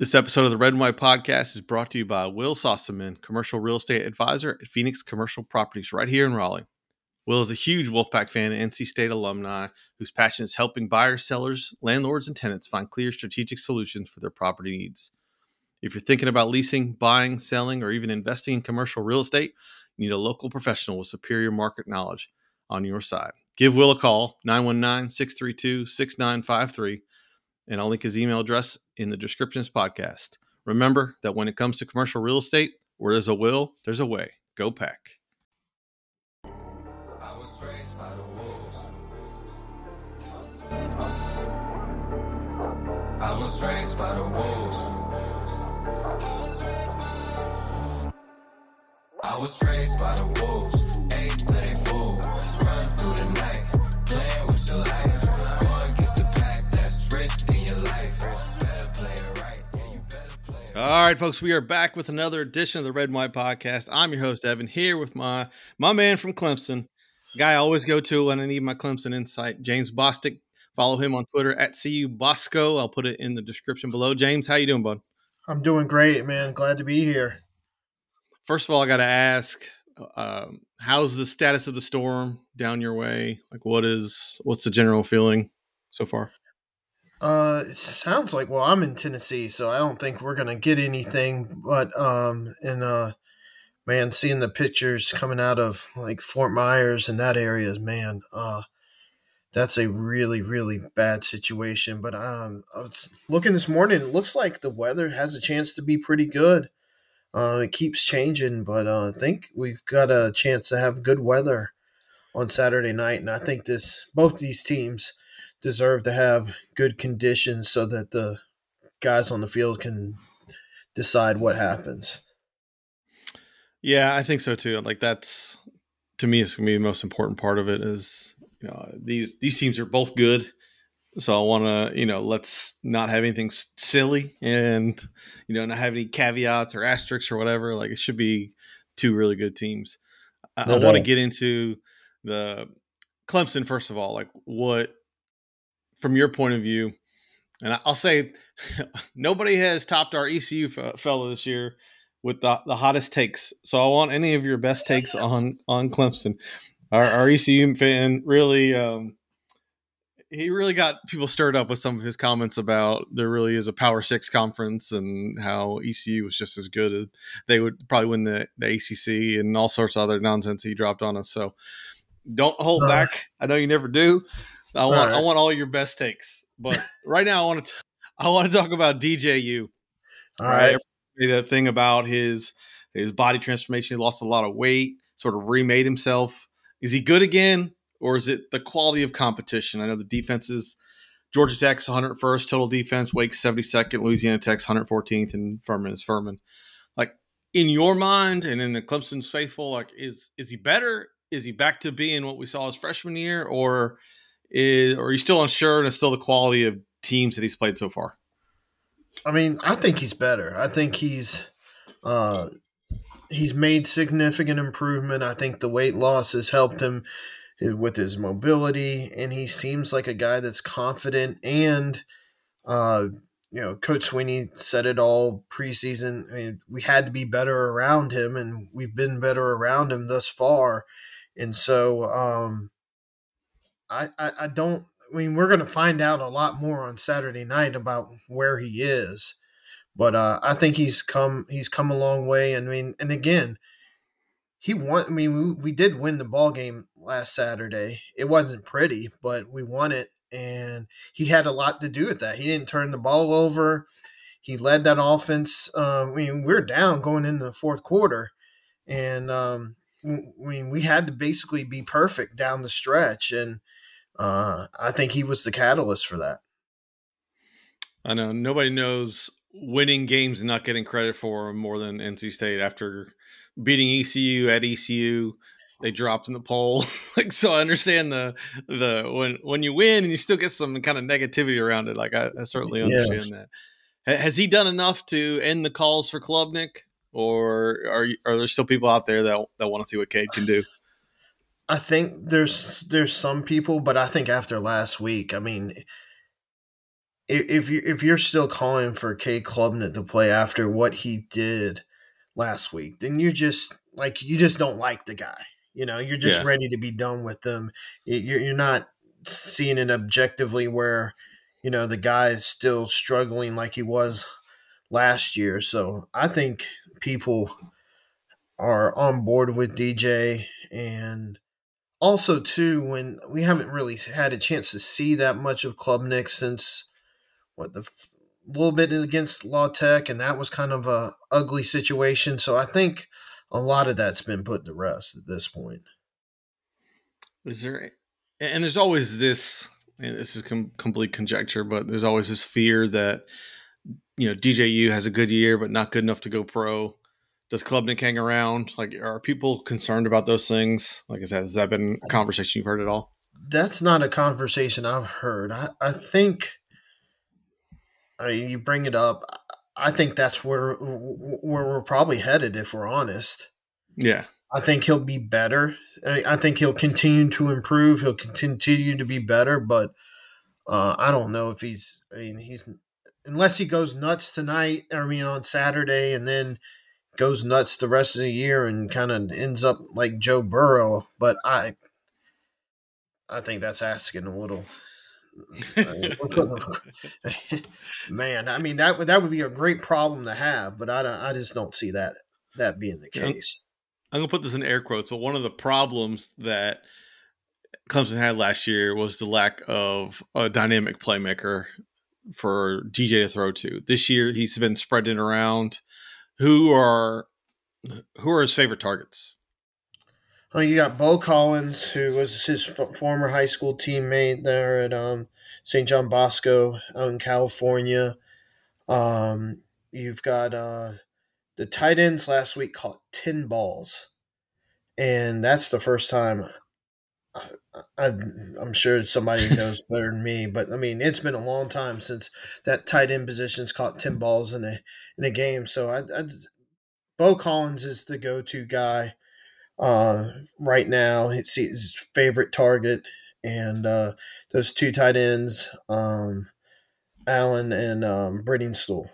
This episode of the Red and White Podcast is brought to you by Will Sossaman, commercial real estate advisor at Phoenix Commercial Properties right here in Raleigh. Will is a huge Wolfpack fan and NC State alumni whose passion is helping buyers, sellers, landlords, and tenants find clear strategic solutions for their property needs. If you're thinking about leasing, buying, selling, or even investing in commercial real estate, you need a local professional with superior market knowledge on your side. Give Will a call, 919 632 6953 and I'll link his email address in the description of this podcast. Remember that when it comes to commercial real estate, where there's a will, there's a way. Go pack. I was raised by the wolves. I was raised by the wolves. I was raised by the wolves. Eight to All right, folks, we are back with another edition of the Red and White Podcast. I'm your host, Evan, here with my my man from Clemson, guy I always go to when I need my Clemson insight, James Bostic. Follow him on Twitter at CU Bosco. I'll put it in the description below. James, how you doing, bud? I'm doing great, man. Glad to be here. First of all, I got to ask, um, how's the status of the storm down your way? Like, what is what's the general feeling so far? Uh, it sounds like well, I'm in Tennessee, so I don't think we're gonna get anything. But um, and uh, man, seeing the pictures coming out of like Fort Myers and that area, is man, uh, that's a really really bad situation. But um, I was looking this morning. It looks like the weather has a chance to be pretty good. Uh, it keeps changing, but uh, I think we've got a chance to have good weather on Saturday night, and I think this both these teams deserve to have good conditions so that the guys on the field can decide what happens. Yeah, I think so too. Like that's to me, it's gonna be the most important part of it. Is you know these these teams are both good, so I want to you know let's not have anything silly and you know not have any caveats or asterisks or whatever. Like it should be two really good teams. I, No I want to get into the Clemson first of all. Like what from your point of view, and I'll say nobody has topped our ECU fe- fellow this year with the, the hottest takes. So I want any of your best takes on on Clemson. Our, our ECU fan really, um, he really got people stirred up with some of his comments about there really is a Power Six conference and how ECU was just as good as they would probably win the, the ACC and all sorts of other nonsense he dropped on us. So don't hold Uh. back. I know you never do. I want I want all your best takes, but right now I want to I want to talk about DJU All right. made a thing about his his body transformation. He lost a lot of weight, sort of remade himself. Is he good again, or is it the quality of competition? I know the defenses. Georgia Tech's 101st total defense, Wake 72nd, Louisiana Tech's 114th, and Furman is Furman. Like in your mind and in the Clemson's faithful, like is is he better? Is he back to being what we saw his freshman year, or is or are you still unsure and it's still the quality of teams that he's played so far? I mean, I think he's better. I think he's uh, he's made significant improvement. I think the weight loss has helped him with his mobility, and he seems like a guy that's confident. And uh, you know, Coach Sweeney said it all preseason. I mean, we had to be better around him, and we've been better around him thus far. And so, um, I, I, I don't. I mean, we're going to find out a lot more on Saturday night about where he is, but uh, I think he's come he's come a long way. And I mean, and again, he won. I mean, we, we did win the ball game last Saturday. It wasn't pretty, but we won it, and he had a lot to do with that. He didn't turn the ball over. He led that offense. Uh, I mean, we are down going into the fourth quarter, and um, I mean, we had to basically be perfect down the stretch, and uh, I think he was the catalyst for that. I know nobody knows winning games and not getting credit for them more than NC State after beating ECU at ECU. They dropped in the poll. like so I understand the the when when you win and you still get some kind of negativity around it. Like I, I certainly Yeah. understand that. Ha- Has he done enough to end the calls for Klubnik? Or are you, are there still people out there that that want to see what Cade can do? I think there's there's some people, but I think after last week, I mean, if, if you if you're still calling for Cade Klubnik to play after what he did last week, then you just like you just don't like the guy. You know, you're just Yeah. ready to be done with them. You're, you're not seeing it objectively where you know the guy is still struggling like he was last year. So I think people are on board with DJ and also too when we haven't really had a chance to see that much of Klubnik since what the little bit against Law Tech and that was kind of a ugly situation. So I think a lot of that's been put to rest at this point. Is there, and there's always this, and this is com- complete conjecture, but there's always this fear that, you know, DJU has a good year, but not good enough to go pro. Does Klubnik hang around? Like, are people concerned about those things? Like I said, has that been a conversation you've heard at all? That's not a conversation I've heard. I, I think I mean, you bring it up. I think that's where where we're probably headed if we're honest. Yeah. I think he'll be better. I, think he'll continue to improve. He'll continue to be better, but uh, I don't know if he's. I mean, he's unless he goes nuts tonight. I mean, on Saturday, and then goes nuts the rest of the year and kind of ends up like Joe Burrow. But I, I think that's asking a little. Man, I mean that would that would be a great problem to have, but I I just don't see that that being the case. I'm gonna put this in air quotes, but one of the problems that Clemson had last year was the lack of a dynamic playmaker for DJ to throw to. This year, he's been spreading around. Who are who are his favorite targets? Oh, you got Beaux Collins, who was his f- former high school teammate there at um, St. John Bosco out in California. Um, you've got uh, the tight ends last week caught 10 balls. And that's the first time. I, I'm sure somebody knows better than me, but I mean, it's been a long time since that tight end position's caught 10 balls in a, in a game. So I, I just- Beaux Collins is the go to guy uh, right now. It's his favorite target, and uh, those two tight ends, um, Allen and um, Stool.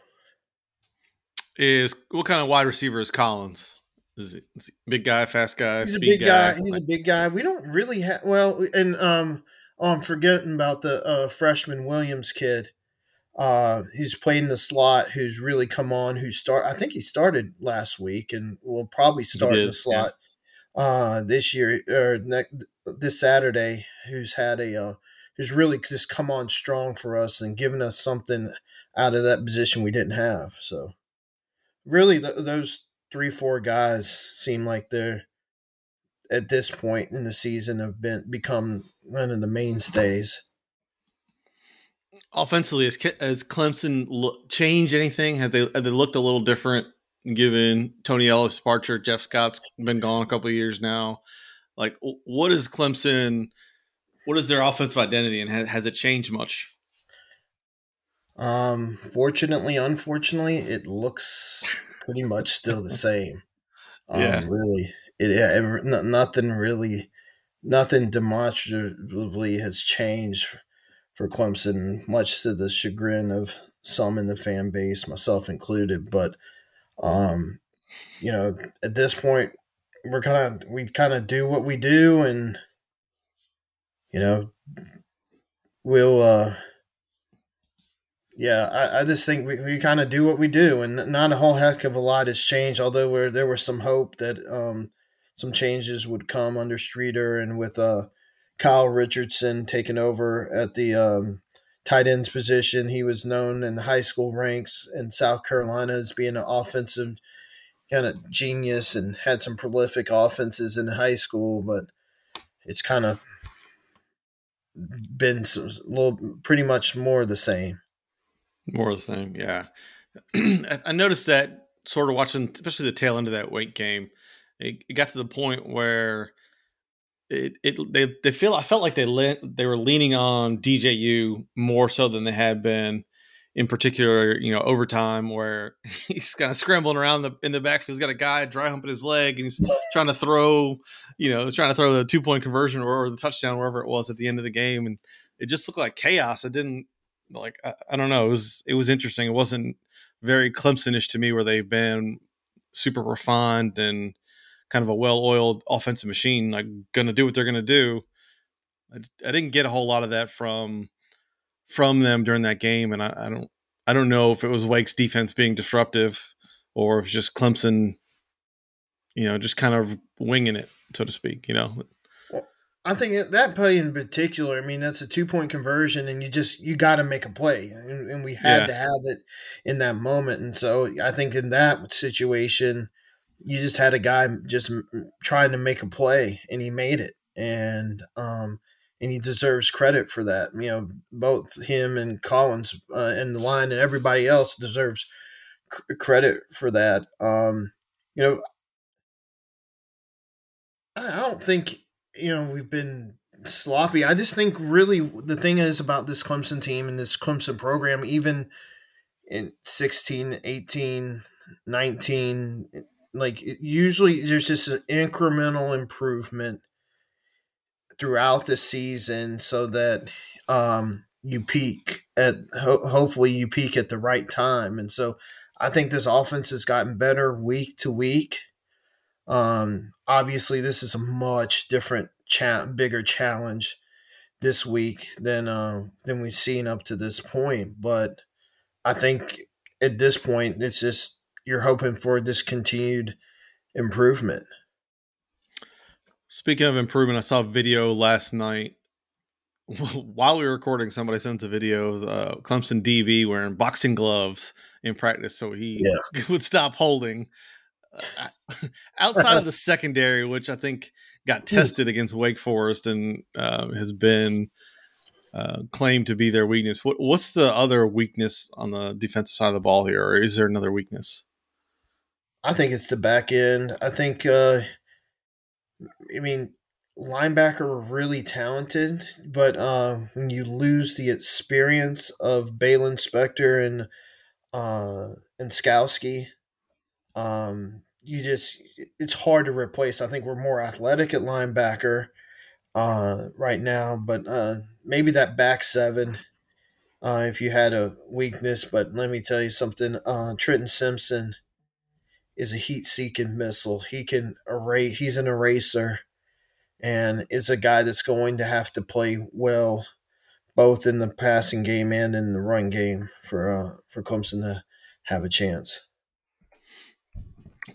Is what kind of wide receiver is Collins? Is it is he big guy, fast guy, He's a big guy. He's a big guy. We don't really have well, and um, oh, I'm forgetting about the uh, freshman Williams kid. Uh, he's played in the slot. Who's really come on? Who start? I think he started last week, and will probably start in did, the slot uh, this year or next this Saturday. Who's had a uh, who's really just come on strong for us and given us something out of that position we didn't have. So, really, th- those three four guys seem like they're at this point in the season have been become one of the mainstays. Offensively, has, has Clemson look, changed anything? Has they have they looked a little different? Given Tony Elliott's departure, Jeff Scott's been gone a couple of years now. Like, what is Clemson? What is their offensive identity, and has, has it changed much? Um, fortunately, unfortunately, it looks pretty much still the same. Um, Yeah. really, it yeah, no, nothing really, nothing demonstrably has changed for Clemson, much to the chagrin of some in the fan base, myself included. But, um, you know, at this point, we're kind of we kind of do what we do, and you know, we'll. uh yeah, I, I just think we, we kind of do what we do, and not a whole heck of a lot has changed. Although there was some hope that um, some changes would come under Streeter and with uh, Kyle Richardson taking over at the um, tight ends position. He was known in the high school ranks in South Carolina as being an offensive kind of genius and had some prolific offenses in high school, but it's kind of been a little pretty much more the same. More of the same, yeah. I noticed that sort of watching, especially the tail end of that Wake game. It, it got to the point where it, it they they feel I felt like they le- they were leaning on DJU more so than they had been. In particular, you know, overtime where he's kind of scrambling around the in the backfield. He's got a guy dry humping his leg, and he's trying to throw, you know, trying to throw the two point conversion or, or the touchdown wherever it was at the end of the game, and it just looked like chaos. It didn't like I, I don't know. It was it was interesting. It wasn't very Clemsonish to me, where they've been super refined and kind of a well-oiled offensive machine, like going to do what they're going to do. I, I, didn't get a whole lot of that from from them during that game, and I, I don't I don't know if it was Wake's defense being disruptive or if it's just Clemson, you know, just kind of winging it, so to speak. You know, I think that play in particular, I mean, that's a two point conversion, and you just you got to make a play, and, and we had yeah. to have it in that moment. And so I think in that situation, you just had a guy just trying to make a play, and he made it, and um, and he deserves credit for that. You know, both him and Collins uh, and the line and everybody else deserves c- credit for that. Um, you know, I don't think you know, we've been sloppy. I just think really the thing is about this Clemson team and this Clemson program, even in 16, 18, 19, like usually there's just an incremental improvement throughout the season so that um, you peak at ho- hopefully you peak at the right time. And so I think this offense has gotten better week to week. Um, obviously, this is a much different, cha- bigger challenge this week than uh, than we've seen up to this point. But I think at this point, it's just you're hoping for this continued improvement. Speaking of improvement, I saw a video last night while we were recording. Somebody sent a video of uh, Clemson DB wearing boxing gloves in practice, so he yeah. would stop holding outside of the secondary, which I think got tested against Wake Forest and uh, has been uh, claimed to be their weakness. What, what's the other weakness on the defensive side of the ball here, or is there another weakness? I think it's the back end. I think, uh, I mean, linebacker are really talented, but uh, when you lose the experience of Baylon Spector and uh, and Skalski, um, you just it's hard to replace. I think we're more athletic at linebacker uh, right now, but uh, maybe that back seven. Uh, if you had a weakness, but let me tell you something. Uh, Trenton Simpson is a heat-seeking missile. He can erase. He's an eraser, and is a guy that's going to have to play well, both in the passing game and in the run game for uh, for Clemson to have a chance.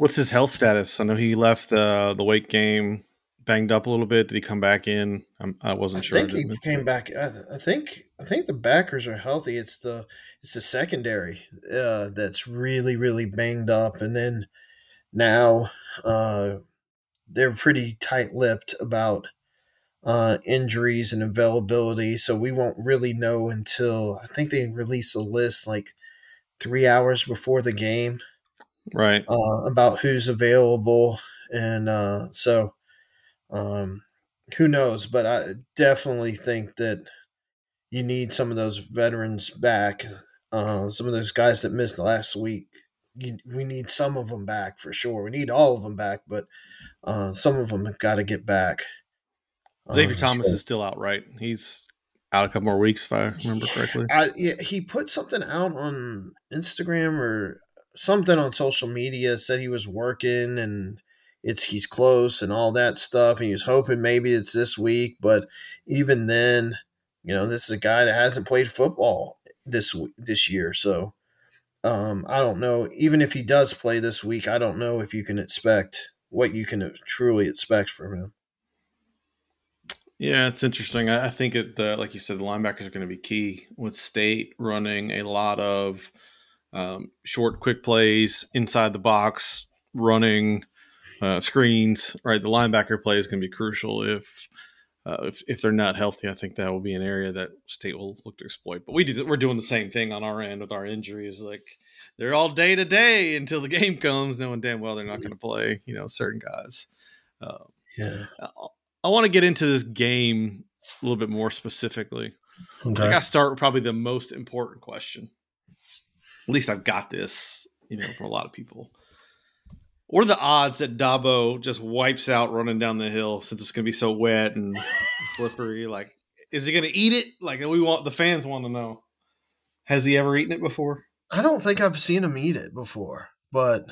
What's his health status? I know he left the the Wake game banged up a little bit. Did he come back in? I'm, I was not sure. I think he came back. I, I, think I think the backers are healthy. It's the it's the secondary uh, that's really really banged up, and then now uh, they're pretty tight lipped about uh, injuries and availability. So we won't really know until I think they release a list like three hours before the game right? Uh, about who's available, and uh, so um, who knows? But I definitely think that you need some of those veterans back. Uh, some of those guys that missed last week. You, we need some of them back for sure. We need all of them back, but uh, some of them have got to get back. Xavier um, Thomas is still out, right? He's out a couple more weeks, if I remember correctly. I, yeah, he put something out on Instagram or something on social media said he was working and it's he's close and all that stuff and he was hoping maybe it's this week but even then you know this is a guy that hasn't played football this this year so um, I don't know even if he does play this week I don't know if you can expect what you can truly expect from him yeah, it's interesting. I think it, the like you said, the linebackers are going to be key with State running a lot of um, short, quick plays inside the box, running uh, screens. Right, the linebacker play is going to be crucial if. Uh, if, if they're not healthy, I think that will be an area that state will look to exploit. But we do, we're doing the same thing on our end with our injuries. Like they're all day to day until the game comes, knowing damn well they're not going to play. You know, certain guys. Uh, yeah. I, I want to get into this game a little bit more specifically. Okay. I got to start with probably the most important question at least I've got this, you know, for a lot of people. What are the odds that Dabo just wipes out running down the hill since it's going to be so wet and slippery? Like, is he going to eat it? Like, we want the fans want to know. Has he ever eaten it before? I don't think I've seen him eat it before, but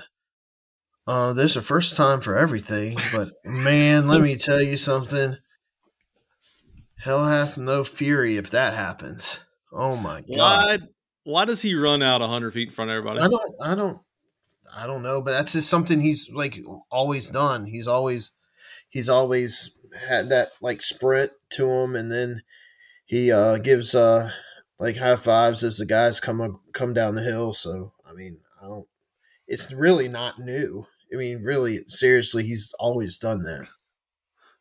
uh, there's a first time for everything. But man, let me tell you something. Hell hath no fury if that happens. Oh my god! Why? Why does he run out hundred feet in front of everybody? I don't, I don't, I don't know. But that's just something he's like always done. He's always, he's always had that like sprint to him, and then he uh, gives uh, like high fives as the guys come come down the hill. So I mean, I don't. It's really not new. I mean, really, seriously, he's always done that.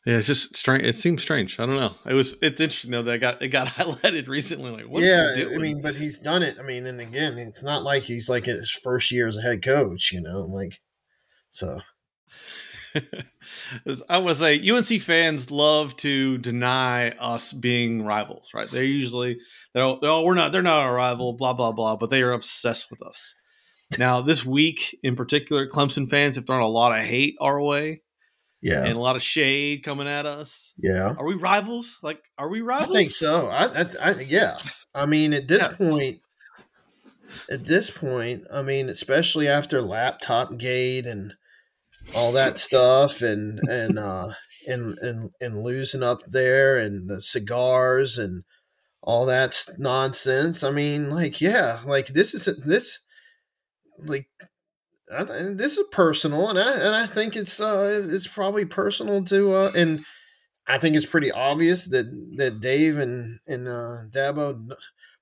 Yeah, it's just strange. It seems strange. I don't know. It was. It's interesting though that it got it got highlighted recently. Like, what's yeah, he doing? I mean, but he's done it. I mean, and again, it's not like he's like in his first year as a head coach. You know, like so. I would say UNC fans love to deny us being rivals, right? They're usually they're all, all we're not they're not our rival, blah blah blah, but they are obsessed with us. Now, this week in particular, Clemson fans have thrown a lot of hate our way Yeah, and a lot of shade coming at us. yeah. Are we rivals? Like, are we rivals? I think so. I, I, I yeah. I mean, at this Yes. point, at this point, I mean, especially after Laptop Gate and all that stuff, and and uh, and and and losing up there, and the cigars and all that nonsense. I mean, like, yeah, like this is this, like. I th- this is personal, and I and I think it's uh it's probably personal to uh and I think it's pretty obvious that that Dave and and uh, Dabo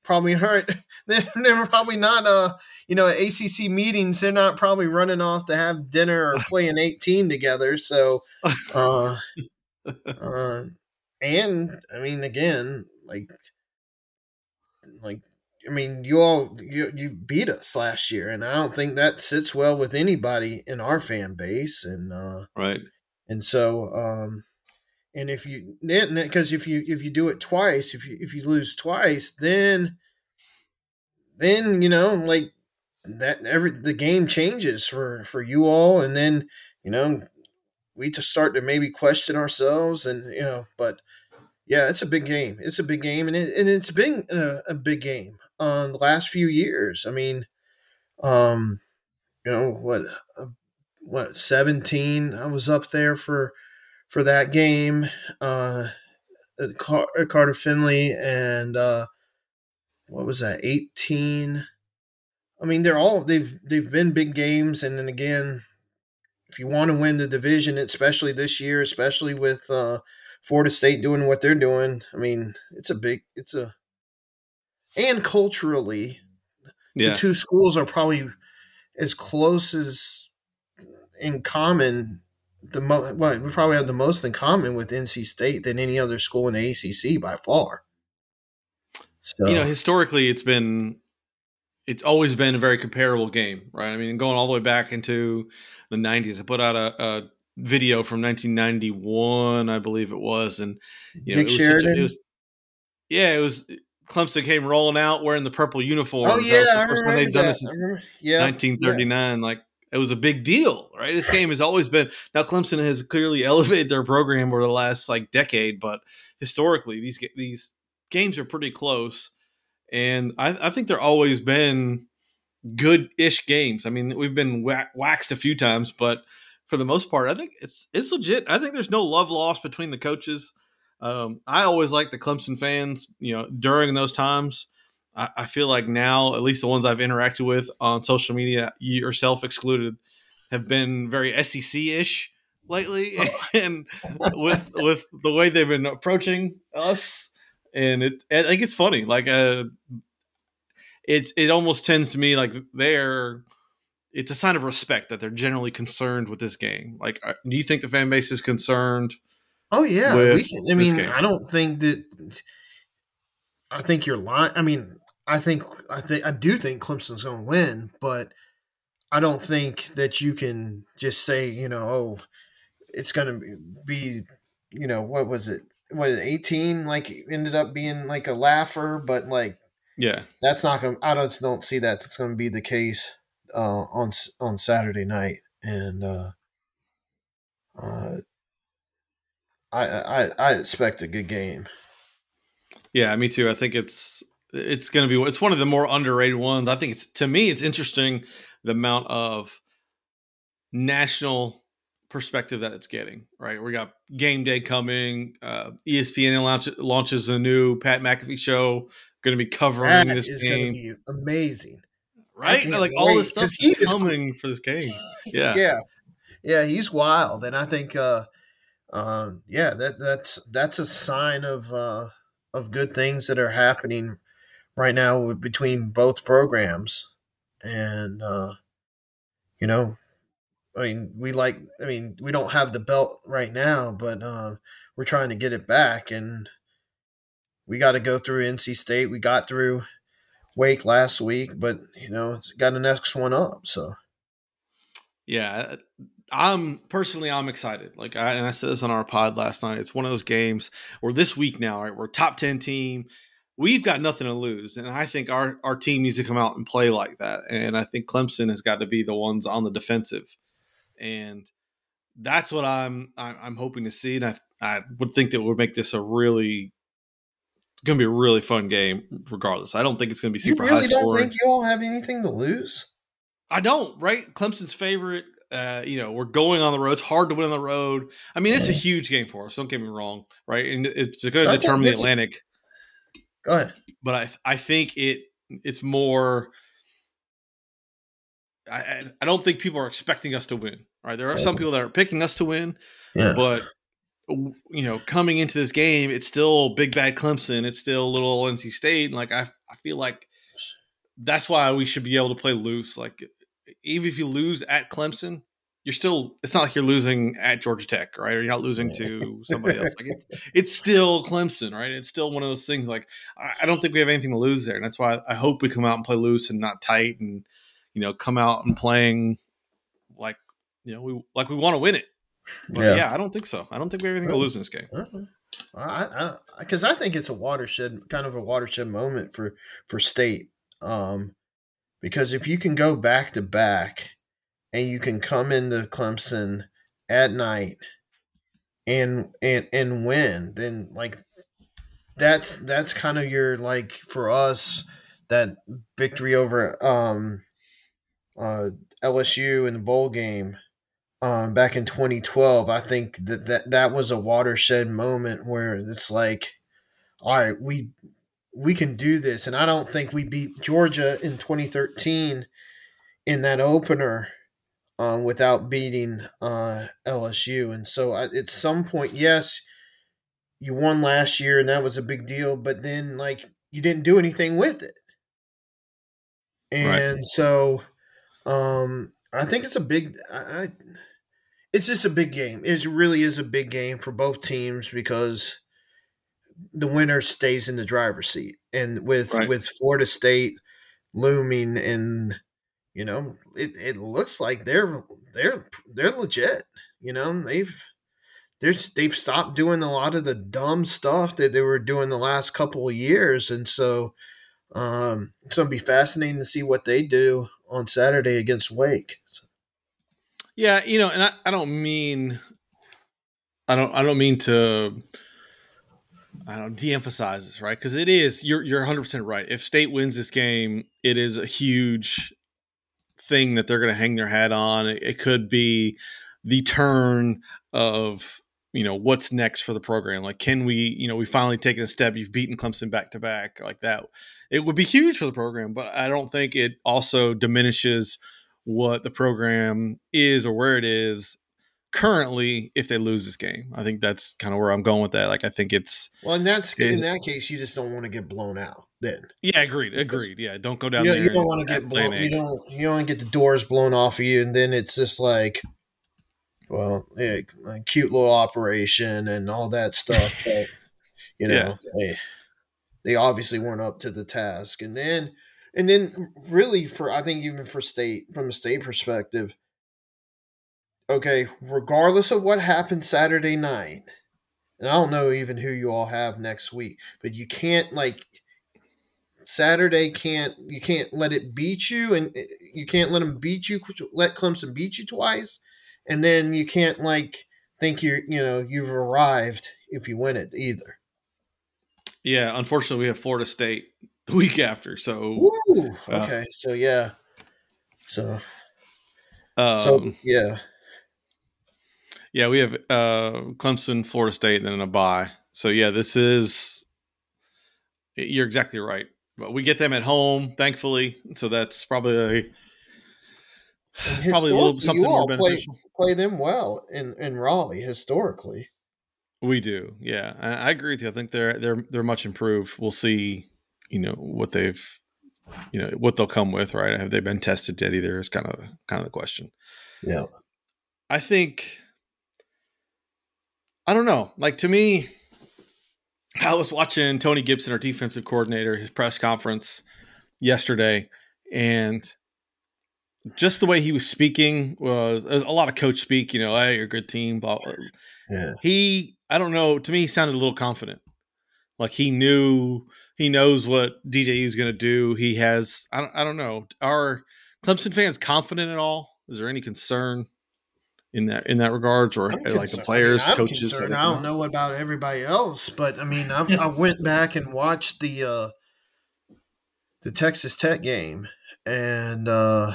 probably aren't. They're, they're probably not. Uh, you know, at ACC meetings, they're not probably running off to have dinner or playing eighteen together. So, uh, uh, and I mean, again, like, like. I mean, you all you you beat us last year, and I don't think that sits well with anybody in our fan base. And uh, right. and so um and if you then because if you if you do it twice if you if you lose twice then then you know like that every the game changes for for you all and then you know we just start to maybe question ourselves and you know but yeah it's a big game it's a big game and, it, and it's been a, a big game on the last few years. I mean um you know what uh, what 17 i was up there for for that game uh Car- carter finley and uh what was that 18 i mean they're all they've they've been big games and then again if you want to win the division especially this year especially with uh florida state doing what they're doing i mean it's a big it's a and culturally Yeah. the two schools are probably as close as in common. The mo- well, we probably have the most in common with NC State than any other school in the ACC by far. So you know, historically, it's been it's always been a very comparable game, right? I mean, going all the way back into the '90s, I put out a, a video from 1991, I believe it was, and you know, Dick it was such a- Sheridan? it was, yeah, it was. Clemson came rolling out wearing the purple uniform. oh That was yeah, the I first they've done this since yeah, 1939. Like it was a big deal, right? This game has always been. Now Clemson has clearly elevated their program over the last like decade, but historically, these these games are pretty close, and I, I think they're always been good-ish games. I mean, we've been waxed a few times, but for the most part, I think it's it's legit. I think there's no love lost between the coaches. Um, I always like the Clemson fans. You know, during those times. I, I feel like now, at least the ones I've interacted with on social media, yourself excluded, have been very SEC ish lately, and with with the way they've been approaching us, and it I think it's funny. Like, uh, it it almost tends to me like they're. It's a sign of respect that they're generally concerned with this game. Like, uh, do you think the fan base is concerned? Oh yeah, we can. I mean. I don't think that. I think you're lying. I mean, I think I think I do think Clemson's going to win, but I don't think that you can just say you know oh it's going to be you know what was it what is it, 18 like ended up being like a laugher, but like Yeah, that's not going. to I just don't see that it's going to be the case uh, on on Saturday night, and uh, uh, I, I I expect a good game. Yeah, me too. I think it's it's going to be it's one of the more underrated ones. I think it's to me it's interesting the amount of national perspective that it's getting. Right, we got game day coming. Uh, ESPN launch, launches a new Pat McAfee show. Going to be covering That this is game, be amazing. right? Like all this stuff he is is coming for this game. Yeah, yeah, yeah. He's wild, and I think, uh, um, yeah, that that's that's a sign of uh, of good things that are happening right now between both programs, and uh, you know, I mean, we like, I mean, we don't have the belt right now, but uh, we're trying to get it back, and we got to go through NC State. We got through Wake last week, but you know, it's got the next one up, so. yeah. I'm personally I'm excited. Like I and I said this on our pod last night. It's one of those games where this week now, right? We're top ten team. We've got nothing to lose, and I think our our team needs to come out and play like that. And I think Clemson has got to be the ones on the defensive, and that's what I'm I'm, hoping to see. And I I would think that would make this a really going to be a really fun game, regardless. I don't think it's going to be super you high really don't scoring. think you all have anything to lose? I don't, right? Clemson's favorite. Uh, you know, we're going on the road. It's hard to win on the road. I mean, it's a huge game for us. Don't get me wrong, right? And it's going to determine the Atlantic. Go ahead. But I, I think it, it's more. I, I- I don't think people are expecting us to win. Right? There are some people that are picking us to win, Yeah. but you know, coming into this game, it's still big bad Clemson. It's still little NC State. And like I, I feel like that's why we should be able to play loose. Like even if you lose at Clemson, you're still. It's not like you're losing at Georgia Tech, right? Or you're not losing to somebody else. Like it's it's still Clemson, right? It's still one of those things. Like I, I don't think we have anything to lose there, and that's why I hope we come out and play loose and not tight, and you know, come out and playing like you know we like we want to win it. But Yeah. yeah. I don't think so. I don't think we have anything to lose in this game. I, because I, think it's a watershed, kind of a watershed moment for for state. Um, because if you can go back to back, and you can come into Clemson at night and and and win, then like that's that's kind of your like for us that victory over um uh LSU in the bowl game um, back in 2012, I think that, that that was a watershed moment where it's like, all right, we we can do this, and I don't think we beat Georgia in 2013 in that opener um, without beating uh, LSU, and so I, at some point, yes, you won last year, and that was a big deal, but then like you didn't do anything with it, and so um, I think it's a big. I, I it's just a big game. It really is a big game for both teams because the winner stays in the driver's seat, and with Right. with Florida State looming, and you know, it, it looks like they're they're they're legit. You know, they've there's they've stopped doing a lot of the dumb stuff that they were doing the last couple of years, and so um, it's gonna be fascinating to see what they do on Saturday against Wake. So, Yeah, you know, and I, I don't mean I don't I don't mean to I don't de-emphasize this, right? Because it is you're you're 100 percent right. If State wins this game, it is a huge thing that they're going to hang their hat on. It, it could be the turn of you know what's next for the program. Like, can we you know we finally taken a step? You've beaten Clemson back to back like that. It would be huge for the program, but I don't think it also diminishes what the program is or where it is currently if they lose this game. I think that's kind of where I'm going with that. Like I think it's well, in that's Is- in that case, you just don't want to get blown out. Then yeah, agreed, agreed. Yeah, don't go down you, there. you don't want to get blown. You don't. You don't get the doors blown off of you, and then it's just like, well, yeah, a cute little operation and all that stuff. But you know, they they obviously weren't up to the task, and then and then really for I think even for state from a state perspective, okay, regardless of what happened Saturday night, and I don't know even who you all have next week, but you can't like Saturday can't you can't let it beat you, and eh, you can't let them beat you. Let Clemson beat you twice, and then you can't like think you you know you've arrived if you win it either. Yeah, unfortunately, we have Florida State the week after. So, Woo! Uh, Okay, so yeah, so um, so yeah, yeah, we have uh, Clemson, Florida State, and then a bye. So yeah, this is you're exactly right. But we get them at home, thankfully. So that's probably And probably a little something more all play, beneficial. play them well in in Raleigh historically. We do, yeah. I, I agree with you. I think they're they're they're much improved. We'll see, you know, what they've, you know, what they'll come with. Right? Have they been tested yet? Either is kind of kind of the question. Yeah, I think I don't know. Like to me, I was watching Tony Gibson, our defensive coordinator, his press conference yesterday, and just the way he was speaking was, was a lot of coach speak. You know, hey, you're a good team. Blah, blah. yeah, He, I don't know. To me, he sounded a little confident. Like he knew, he knows what DJU is going to do. He has, I don't, I don't know. Are Clemson fans confident at all? Is there any concern in that in that regards, or I'm like the players, I mean, I'm coaches? I don't know about everybody else, but I mean, I, I went back and watched the uh, the Texas Tech game, and uh,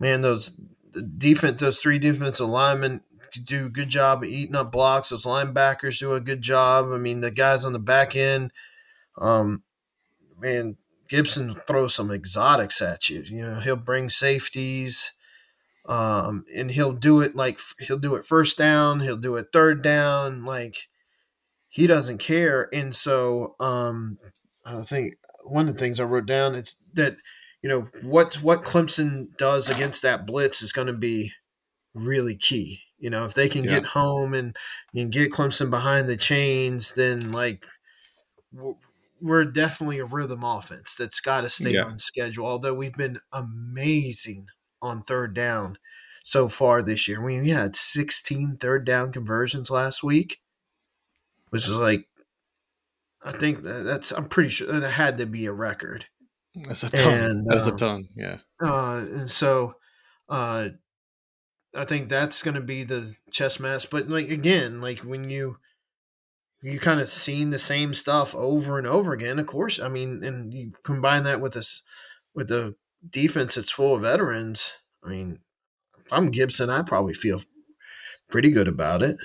man, those the defense, those three defensive linemen do a good job of eating up blocks. Those linebackers do a good job. I mean, the guys on the back end, um, man, Gibson throws some exotics at you. You know, he'll bring safeties um, and he'll do it like he'll do it first down, he'll do it third down, like he doesn't care. And so um, I think one of the things I wrote down is that you know what what Clemson does against that blitz is going to be really key. You know, if they can Yeah. get home and and get Clemson behind the chains, then like we're- we're definitely a rhythm offense that's got to stay Yeah. on schedule. Although we've been amazing on third down so far this year. We had 16 third down conversions last week, which is like, I think that's, I'm pretty sure that had to be a record. That's a ton. And, That's a um, ton. Yeah. Uh, and so, uh, I think that's going to be the chess match. But like again, like when you you kind of seen the same stuff over and over again. Of course, I mean, and you combine that with this with the defense that's full of veterans. I mean, if I'm Gibson, I probably feel pretty good about it.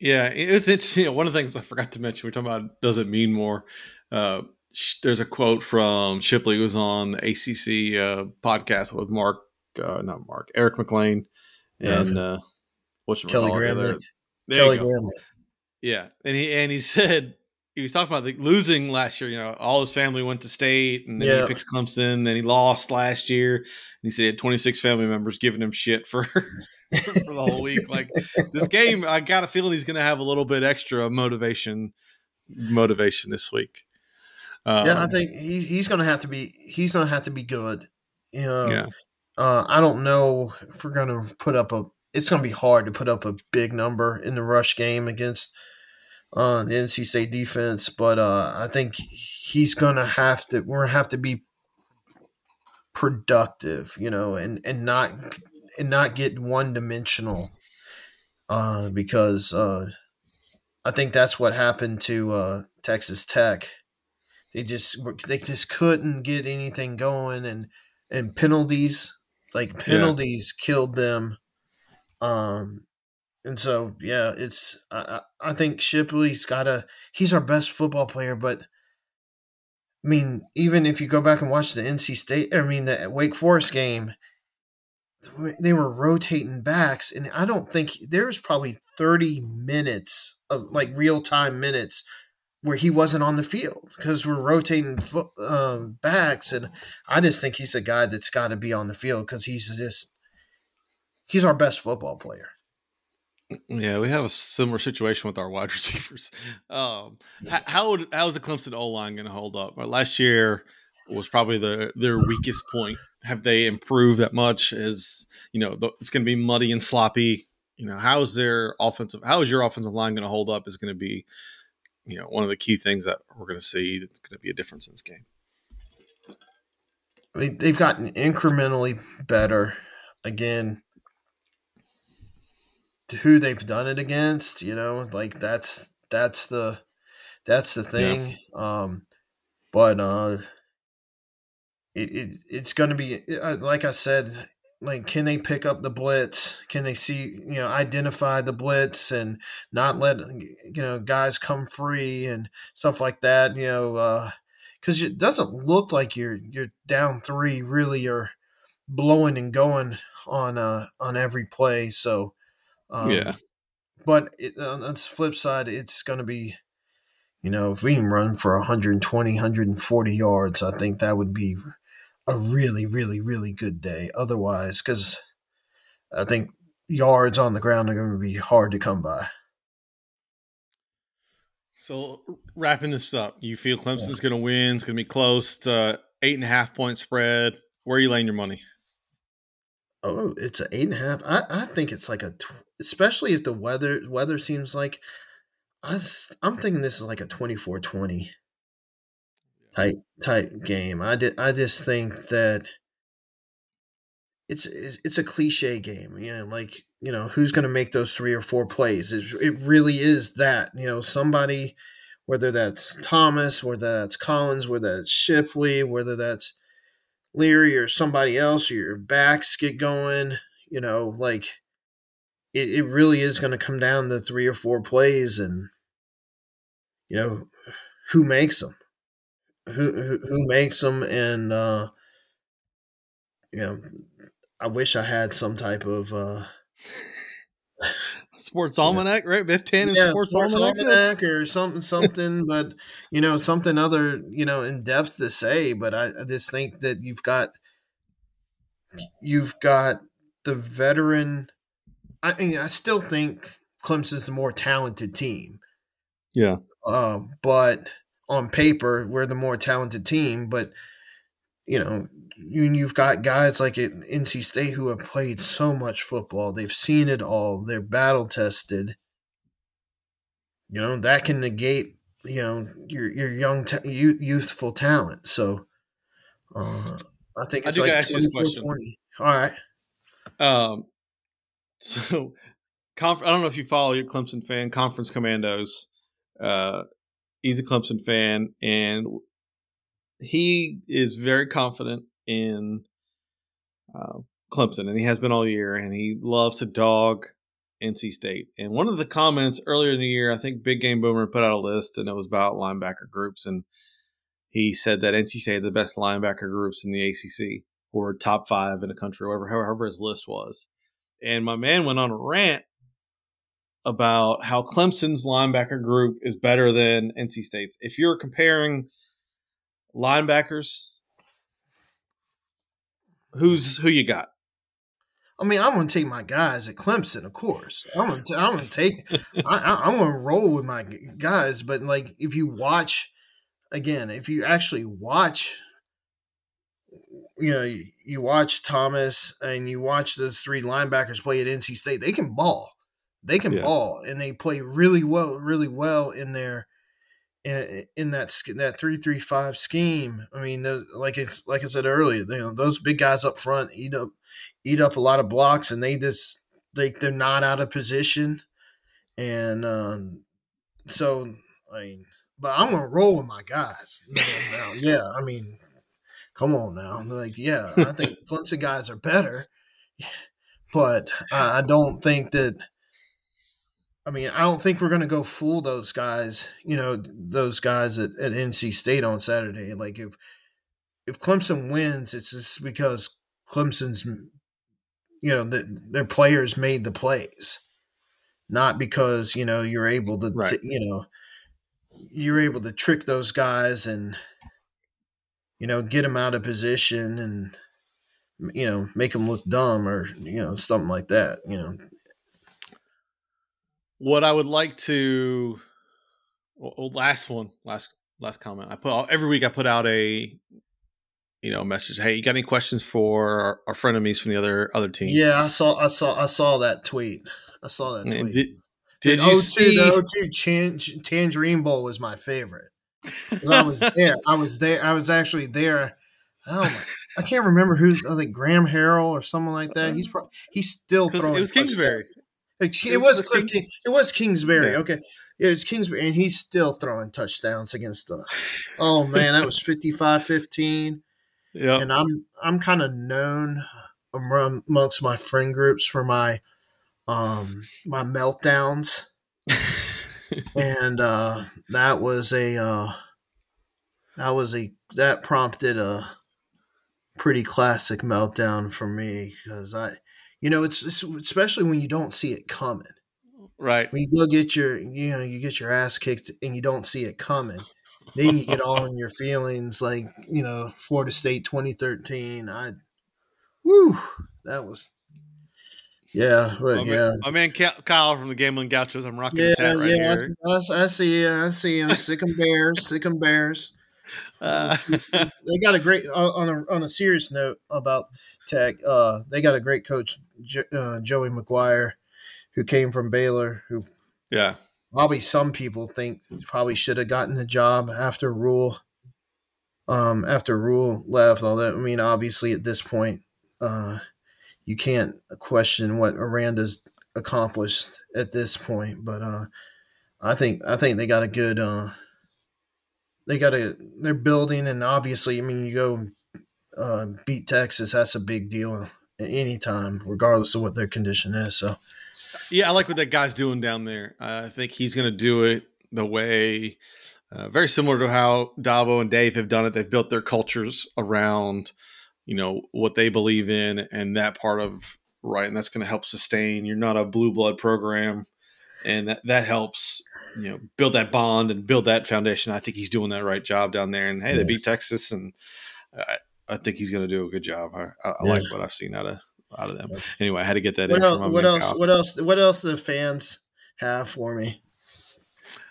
Yeah, it's interesting. You know, one of the things I forgot to mention, we're talking about does it mean more? Uh, sh- there's a quote from Shipley who was on the ACC uh, podcast with Mark, uh, not Mark, Eric Mac Lain, Yeah, and uh, what's Kelly. There Kelly. Graham. Yeah, and he and he said he was talking about the losing last year. You know, all his family went to state, and then Yeah. he picks Clemson. Then he lost last year, and he said he had 26 family members giving him shit for for the whole week. Like this game, I got a feeling he's going to have a little bit extra motivation motivation this week. Um, yeah, I think he, he's going to have to be he's going to have to be good. You know, Yeah. uh, I don't know if we're going to put up a. It's going to be hard to put up a big number in the rush game against uh, the NC State defense, but uh, I think he's going to have to. We're to have to be productive, you know, and and not and not get one dimensional, uh, because uh, I think that's what happened to uh, Texas Tech. They just they just couldn't get anything going, and and penalties like penalties killed them. Um, and so yeah, it's I I think Shipley's got a he's our best football player, but I mean even if you go back and watch the NC State, I mean the Wake Forest game, they were rotating backs, and I don't think there was probably thirty minutes of like real time minutes where he wasn't on the field because we're rotating um, backs, and I just think he's a guy that's got to be on the field because he's just he's our best football player. Yeah, we have a similar situation with our wide receivers. Um, how would how is the Clemson O line going to hold up? Last year was probably the their weakest point. Have they improved that much? Is you know the, it's going to be muddy and sloppy. You know how is their offensive? How is your offensive line going to hold up? Is going to be you know one of the key things that we're going to see. That's going to be a difference in this game. I mean, they've gotten incrementally better. Again, who they've done it against, you know, like that's that's the that's the thing. Um, but uh, it, it it's going to be uh, like I said. Like, can they pick up the blitz? Can they see, you know, identify the blitz and not let, you know, guys come free and stuff like that? You know, because it doesn't look like you're you're down three really are blowing and going on uh on every play. So um, yeah. but it, on the flip side, it's going to be, you know, if we can run for 120, 140 yards, I think that would be a really, really, really good day. Otherwise, because I think yards on the ground are going to be hard to come by. So wrapping this up, you feel Clemson's going to win? It's going to be close. To eight and a half point spread. Where are you laying your money? Oh, it's an eight and a half. I, I think it's like a, tw- especially if the weather weather seems like, I was, I'm thinking this is like a 24-20 type type game. I did. I just think that it's it's, it's a cliche game. You know, like you know who's going to make those three or four plays. It, it really is that. You know, somebody, whether that's Thomas, whether that's Collins, whether that's Shipley, whether that's Leary or somebody else, or your backs get going. You know, like it, it really is going to come down to three or four plays, and you know who makes them who who, who makes them and uh you know i wish i had some type of uh Sports Almanac, right? Biff Tannen yeah, Sports, sports Almanac. almanac or something something but you know something other you know in depth to say but I, I just think that you've got you've got the veteran i mean i still think clemson's the more talented team Yeah. uh, but on paper we're the more talented team but you know you, you've got guys like at nc state who have played so much football they've seen it all they're battle tested you know that can negate you know your your young ta- youthful talent so uh, i think I it's do like gotta ask you this 24, question. 20. all right Um, so, conf- I don't know if you follow your Clemson fan, Conference Commandos. Uh, he's a Clemson fan, and he is very confident in uh, Clemson, and he has been all year, and he loves to dog NC State. And one of the comments earlier in the year, I think Big Game Boomer put out a list, and it was about linebacker groups, and he said that NC State had the best linebacker groups in the ACC or top five in the country, whatever, however his list was. And my man went on a rant about how Clemson's linebacker group is better than NC State's. If you're comparing linebackers, who's who you got? I mean, I'm going to take my guys at Clemson, of course. I'm going to, I'm going to take, I, I'm going to roll with my guys. But like, if you watch, again, if you actually watch, you know, you, you watch Thomas and you watch those three linebackers play at NC State, they can ball, they can Yeah. ball, and they play really well, really well in their. In, in that that three three five scheme, I mean, the, like it's like I said earlier, you know, those big guys up front eat up eat up a lot of blocks and they just they they're not out of position. And um, so I mean but I'm gonna roll with my guys yeah I mean come on now. Like yeah I think Clemson guys are better. But I don't think that I mean I don't think we're gonna go fool those guys you know those guys at, at NC State on Saturday. Like if if Clemson wins it's just because Clemson's you know the, their players made the plays. Not because you know you're able to Right. you know you're able to trick those guys and you know get them out of position and you know make them look dumb or you know something like that you know What I would like to, well, last one, last last comment. I put every week. I put out a, you know, message. Hey, you got any questions for our, our frenemies from the other other team? yeah I saw I saw I saw that tweet I saw that And tweet Did, did the you 02, see? the 02 Chan- Tangerine Bowl was my favorite. I was there. I was there. I was actually there. Oh my! I can't remember who's. I think Graham Harrell or someone like that. He's uh-huh. pro- he's still throwing. it was Kingsbury. It, It was Kliff King- King. It was Kingsbury. Yeah. Okay, it was Kingsbury, and he's still throwing touchdowns against us. Oh man, that was 55-15. Yeah. and I'm I'm kind of known amongst my friend groups for my um my meltdowns, and uh, that was a uh, that was a that prompted a pretty classic meltdown for me because I, you know, it's, it's especially when you don't see it coming. right. When you go get your you know you get your ass kicked and you don't see it coming. Then you get all in your feelings, like you know, Florida State 2013. I, woo, that was, yeah, but My, yeah, man, my man Kyle from the Gambling Gauchos. I'm rocking yeah, right yeah. here. I, I, I see, I see him. Sick 'em Bears, sick 'em Bears. Uh, They got a great uh, on a on a serious note about Tech. Uh, they got a great coach, jo- uh, Joey McGuire, who came from Baylor, who yeah. probably some people think probably should have gotten the job after Rhule. Um, after Rhule left, although I mean, obviously at this point, uh, you can't question what Aranda's accomplished at this point. But uh, I think I think they got a good. Uh, they got a they're building, and obviously, I mean, you go uh, beat Texas. That's a big deal any time, regardless of what their condition is. So Yeah, I like what that guy's doing down there. I think he's going to do it the way uh, very similar to how Dabo and Dave have done it. They've built their cultures around, you know, what they believe in and that part of right, and that's going to help sustain. You're not a blue blood program, and that that helps. You know, build that bond and build that foundation. I think he's doing that right job down there. And hey, they beat Texas, and I, I think he's going to do a good job. I, I, I Yeah. like what I've seen out of out of them. Anyway, I had to get that what in. else? What else? What else? What else? The fans have for me.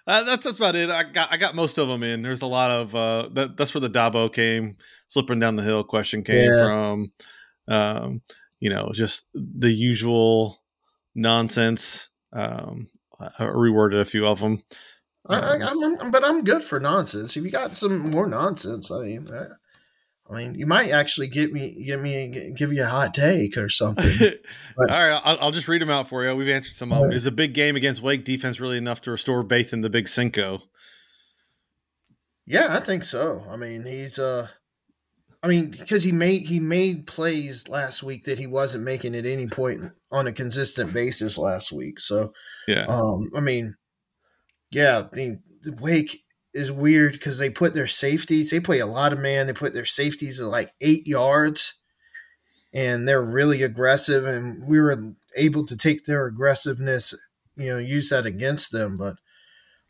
Uh, that's that's about it. I got I got most of them in. There's a lot of uh, that, that's where the Dabo came slipping down the hill question came Yeah. from. Um, you know, just the usual nonsense. Um, I reworded a few of them. I, I, I'm, I'm- but I'm good for nonsense. If you got some more nonsense, I mean, I, I mean, you might actually get me, give me, give you a hot take or something. All right, I'll, I'll just read them out for you. We've answered some of them. Is a big game against Wake defense really enough to restore Bath in the Big Cinco? Yeah, I think so. I mean, he's uh I mean, because he made he made plays last week that he wasn't making at any point on a consistent basis last week. So, Yeah, um, I mean, yeah, the, the Wake is weird because they put their safeties. They play a lot of man. They put their safeties at like eight yards, and they're really aggressive. And we were able to take their aggressiveness, you know, use that against them. But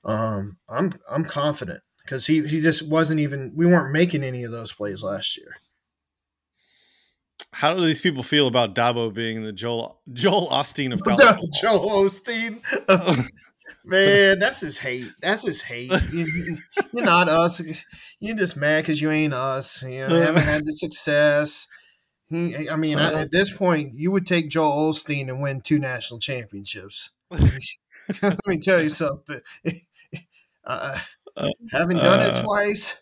um, I'm I'm confident because he he just wasn't even. We weren't making any of those plays last year. how do these people feel about Dabo being the Joel Joel Austin of college? Joe football? Osteen. Man, that's his hate. That's his hate. You, are not us. You're just mad because you ain't us. You know, haven't had the success. I mean, I, at this point, you would take Joel Osteen and win two national championships. Let me tell you something. Uh, having done it Uh. twice,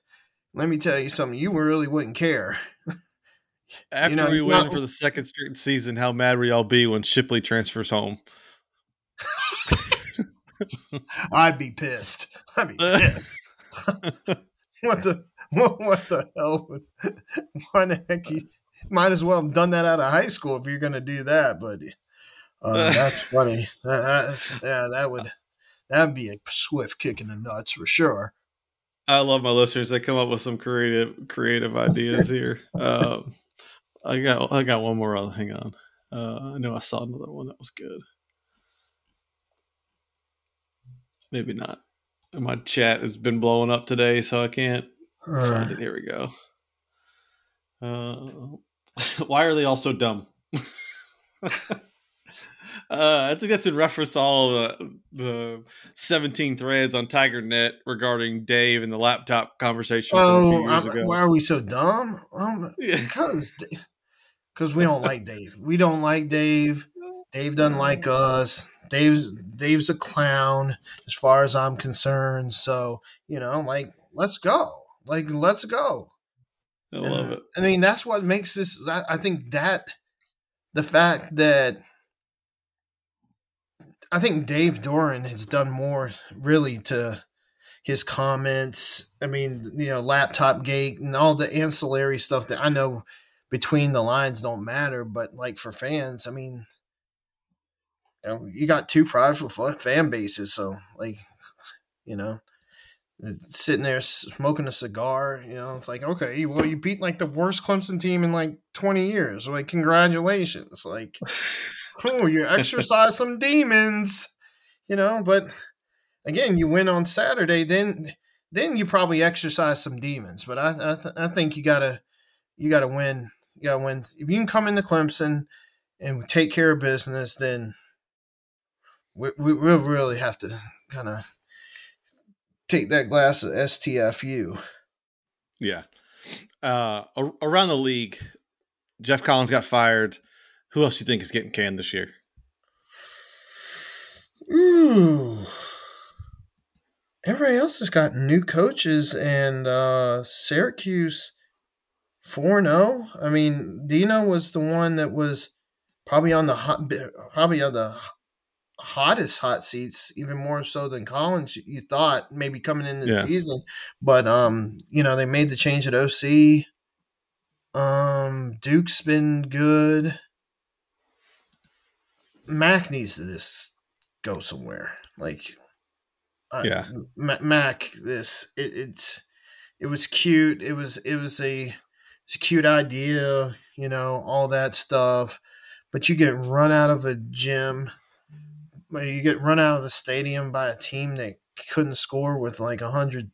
let me tell you something. You really wouldn't care. After know, we you win know- for the second straight season, how mad will y'all be when Shipley transfers home? I'd be pissed. I'd be pissed. what the what, what the hell? would- Why the heck? You might as well have done that out of high school if you're going to do that. But uh, that's funny. That- yeah, that would that would be a swift kick in the nuts for sure. I love my listeners. They come up with some creative creative ideas here. Um, I got I got one more. other- Hang on. Uh, I know I saw another one that was good. Maybe not. My chat has been blowing up today, so I can't Uh, find it. Here we go. Uh, why are they all so dumb? uh, I think that's in reference to all the the 17 threads on TigerNet regarding Dave and the laptop conversation from a oh, few years I'm- ago. why are we so dumb? Um, Yeah. because because we don't like Dave. We don't like Dave. Dave doesn't like us. Dave's Dave's a clown as far as I'm concerned. So you know, like, let's go. Like, let's go. I love it. I mean, that's what makes this. I think that the fact that I think Dave Doeren has done more really to his comments. I mean, you know, laptop gate and all the ancillary stuff that I know between the lines don't matter, but like for fans, I mean, you know, you got two prideful fan bases, so like, you know, uh, sitting there smoking a cigar, you know, it's like, okay, well, you beat like the worst Clemson team in like 20 years. Like, congratulations. Like, oh, you exercise some demons, you know, but again, you win on Saturday, then then you probably exercise some demons. But I I, th- I think you gotta you gotta win. You gotta win. If you can come into Clemson and take care of business, then we we we'll really have to kind of take that glass of STFU. Yeah. Uh, around the league, Geoff Collins got fired. Who else do you think is getting canned this year? Ooh everybody else has got new coaches and uh, Syracuse 4 0. I mean, Dino was the one that was probably on the hot, probably on the hottest hot seats, even more so than Collins. You thought maybe coming into the yeah. season, but um, you know they made the change at OC. Um, Duke's been good. Mack needs to just go somewhere. Like yeah. Mack this it, it's it was cute. It was it was a it's a cute idea you know all that stuff. But you get run out of a gym. You get run out of the stadium by a team that couldn't score with like a hundred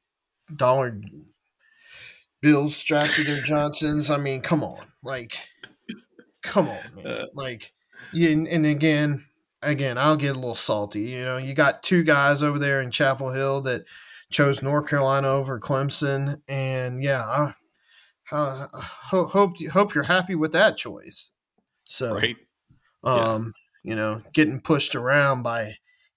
dollar bills strapped to their johnsons. I mean come on. Like come on man. Uh, like yeah, and, and again again, I'll get a little salty. You know, you got two guys over there in Chapel Hill that chose North Carolina over Clemson, and yeah, I, I hope hope you're happy with that choice. So, right. um, yeah. you know, getting pushed around by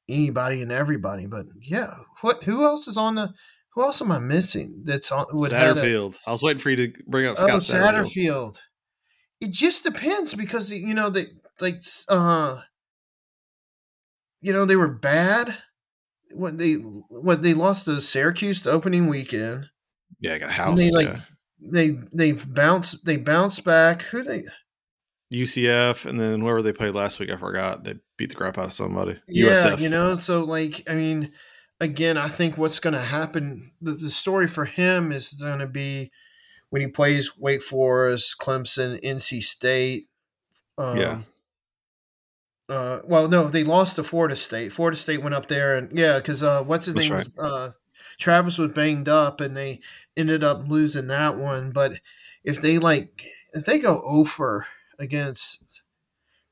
anybody and everybody, but yeah, what? Who else is on the? Who else am I missing? That's on with Satterfield. A, I was waiting for you to bring up Scott oh, Satterfield. Satterfield. It just depends because you know they like uh you know, they were bad. when they when they lost to Syracuse the opening weekend. Yeah, I got house. And they like yeah. they they've bounced they bounced back. Who they UCF and then whoever they played last week, I forgot. They beat the crap out of somebody. Yeah, USF. you know, so like I mean, again, I think what's gonna happen the, the story for him is gonna be when he plays Wake Forest, Clemson, NC State. Um, yeah uh, well, no, they lost to Florida State. Florida State went up there, and yeah, because uh, what's his That's name right. was uh, Travis was banged up, and they ended up losing that one. But if they like, if they go over against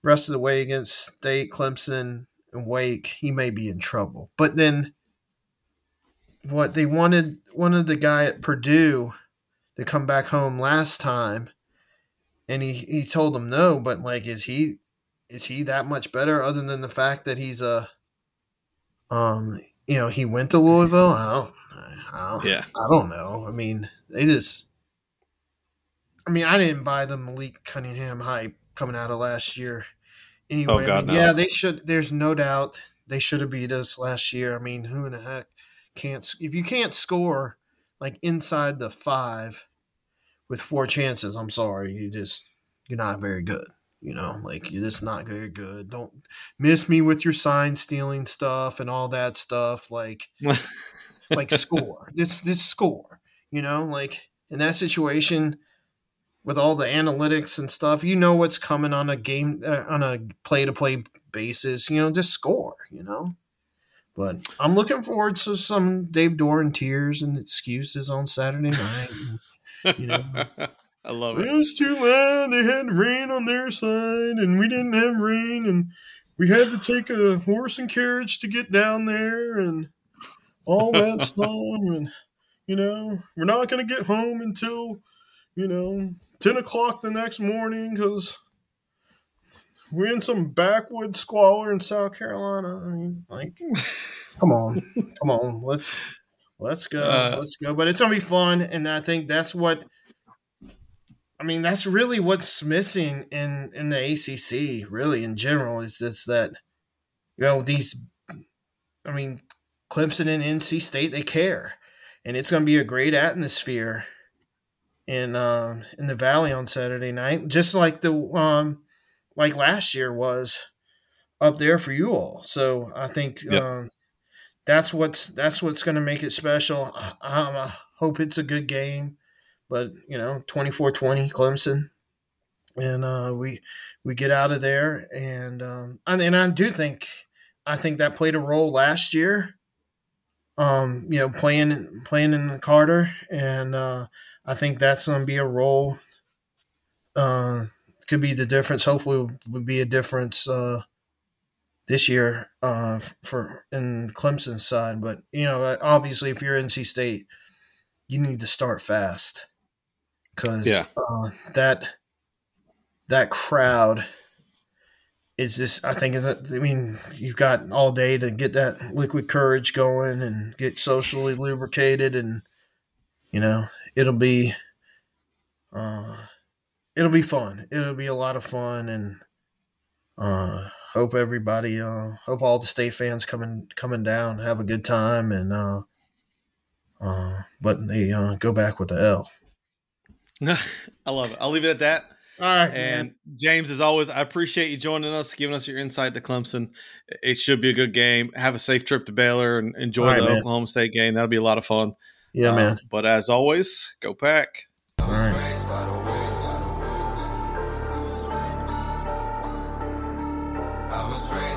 rest of the way against State, Clemson, and Wake, he may be in trouble. But then, what they wanted wanted the guy at Purdue to come back home last time, and he he told them no. But like, is he is he that much better other than the fact that he's a um you know he went to Louisville? I don't, I don't yeah. I don't know. I mean they just I mean I didn't buy the Malik Cunningham hype coming out of last year anyway. Oh, God, I mean, no. yeah they should there's no doubt they should have beat us last year. I mean who in the heck can't if you can't score like inside the five with four chances I'm sorry you just you're not very good you know, like you're just not very good. Don't miss me with your sign stealing stuff and all that stuff. Like, like score. This this score. You know, like in that situation with all the analytics and stuff, you know what's coming on a game uh, on a play to play basis. You know, just score. You know. But I'm looking forward to some Dave Doeren tears and excuses on Saturday night. And, you know, I love it. It was too loud. They had rain on their side, and we didn't have rain, and we had to take a horse and carriage to get down there, and all that stuff. And you know, we're not going to get home until you know ten o'clock the next morning because we're in some backwoods squalor in South Carolina. I mean, like, come on, come on, let's let's go, uh, let's go. But it's gonna be fun, and I think that's what I mean, that's really what's missing in in the ACC, really in general, is just that you know these. I mean, Clemson and NC State they care, and it's going to be a great atmosphere in uh, in the Valley on Saturday night, just like the um, like last year was up there for you all. So I think Yep. um, that's what's that's what's going to make it special. I, I hope it's a good game, but you know, 24-20 Clemson, and uh, we we get out of there, and um, and, I do think I think that played a role last year. Um, you know, playing playing in Carter, and uh, I think that's going to be a role. Uh, could be the difference. Hopefully, would be a difference uh, this year uh, for in Clemson's side. But you know, obviously, if you're NC State, you need to start fast because Yeah. uh, that that crowd is just. I think is. I mean, you've got all day to get that liquid courage going and get socially lubricated, and you know, it'll be. Uh, it'll be fun. It'll be a lot of fun, and uh, hope everybody, uh, hope all the state fans coming coming down have a good time, and uh, uh, but they uh, go back with the L. I love it. I'll leave it at that. All right, And James, as always, I appreciate you joining us, giving us your insight to Clemson. It should be a good game. Have a safe trip to Baylor and enjoy All right, the man. Oklahoma State game. That'll be a lot of fun. yeah, Uh, man. But as always, go pack. All right. Raised by the wolves. I was raised by the wolves.